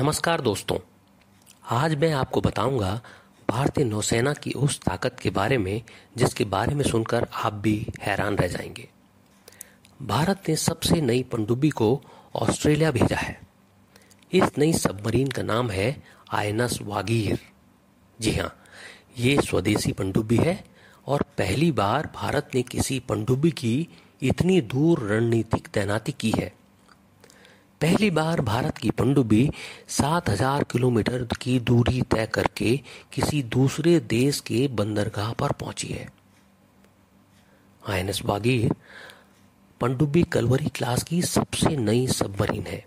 नमस्कार दोस्तों। आज मैं आपको बताऊँगा भारतीय नौसेना की उस ताकत के बारे में, जिसके बारे में सुनकर आप भी हैरान रह जाएँगे। भारत ने सबसे नई पनडुब्बी को ऑस्ट्रेलिया भेजा है। इस नई सबमरीन का नाम है आयनस वागीर। जी हाँ ये स्वदेशी पनडुब्बी है और पहली बार भारत ने किसी पनडुब्बी की इतनी दूर रणनीतिक तैनाती की है। पहली बार भारत की पनडुब्बी 7000 किलोमीटर की दूरी तय करके किसी दूसरे देश के बंदरगाह पर पहुँची है। आईएनएस बागीर पनडुब्बी कलवरी क्लास की सबसे नई सबमरीन है।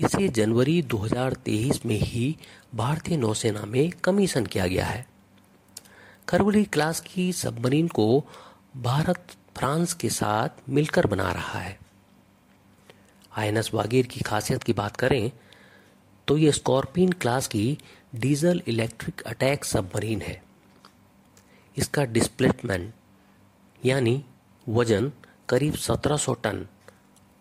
इसे जनवरी 2023 में ही भारतीय नौसेना में कमीशन किया गया है। करवली क्लास की सबमरीन को भारत, फ्रांस के साथ मिलकर बना रहा है। आईएनएस वागीर की खासियत की बात करें तो ये स्कॉर्पियन क्लास की डीजल इलेक्ट्रिक अटैक सबमरीन है। इसका डिस्प्लेसमेंट, यानी वज़न, करीब 1700 टन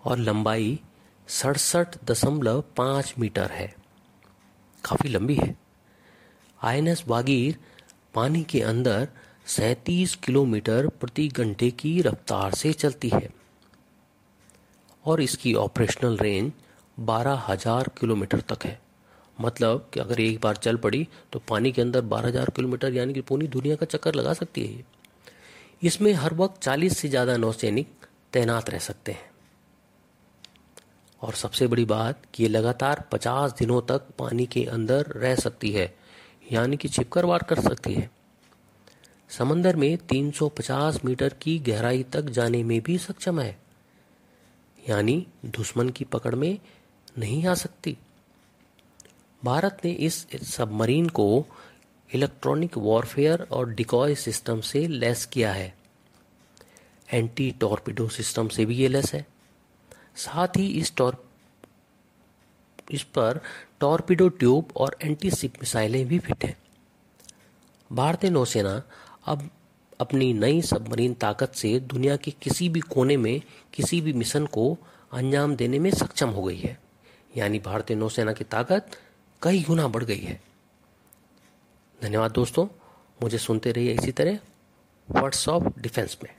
और लंबाई सड़सठ दशमलव पाँच मीटर है। काफ़ी लंबी है। आईएनएस वागीर पानी के अंदर सैतीस किलोमीटर प्रति घंटे की रफ्तार से चलती है। और इसकी ऑपरेशनल रेंज बारह हज़ार किलोमीटर तक है। मतलब कि अगर एक बार चल पड़ी तो पानी के अंदर बारह हज़ार किलोमीटर, यानी कि पूरी दुनिया का चक्कर लगा सकती है इसमें हर वक्त चालीस से ज़्यादा नौसैनिक तैनात रह सकते हैं। और सबसे बड़ी बात कि ये लगातार पचास दिनों तक पानी के अंदर रह सकती है, यानी कि छिपकर वार कर सकती है। समंदर में 350 मीटर की गहराई तक जाने में भी सक्षम है। यानी दुश्मन की पकड़ में नहीं आ सकती। भारत ने इस सबमरीन को इलेक्ट्रॉनिक वॉरफेयर और डिकॉय सिस्टम से लेस किया है। एंटी टॉर्पिडो सिस्टम से भी ये लेस है। साथ ही इस टॉर, इस पर टॉर्पिडो ट्यूब और एंटी सिप मिसाइलें भी फिट हैं। भारतीय नौसेना अब अपनी नई सबमरीन ताकत से दुनिया के किसी भी कोने में, किसी भी मिशन को अंजाम देने में सक्षम हो गई है। यानी भारतीय नौसेना की ताकत कई गुना बढ़ गई है। धन्यवाद दोस्तों, मुझे सुनते रहिए इसी तरह वर्ड्स ऑफ़ डिफेंस में।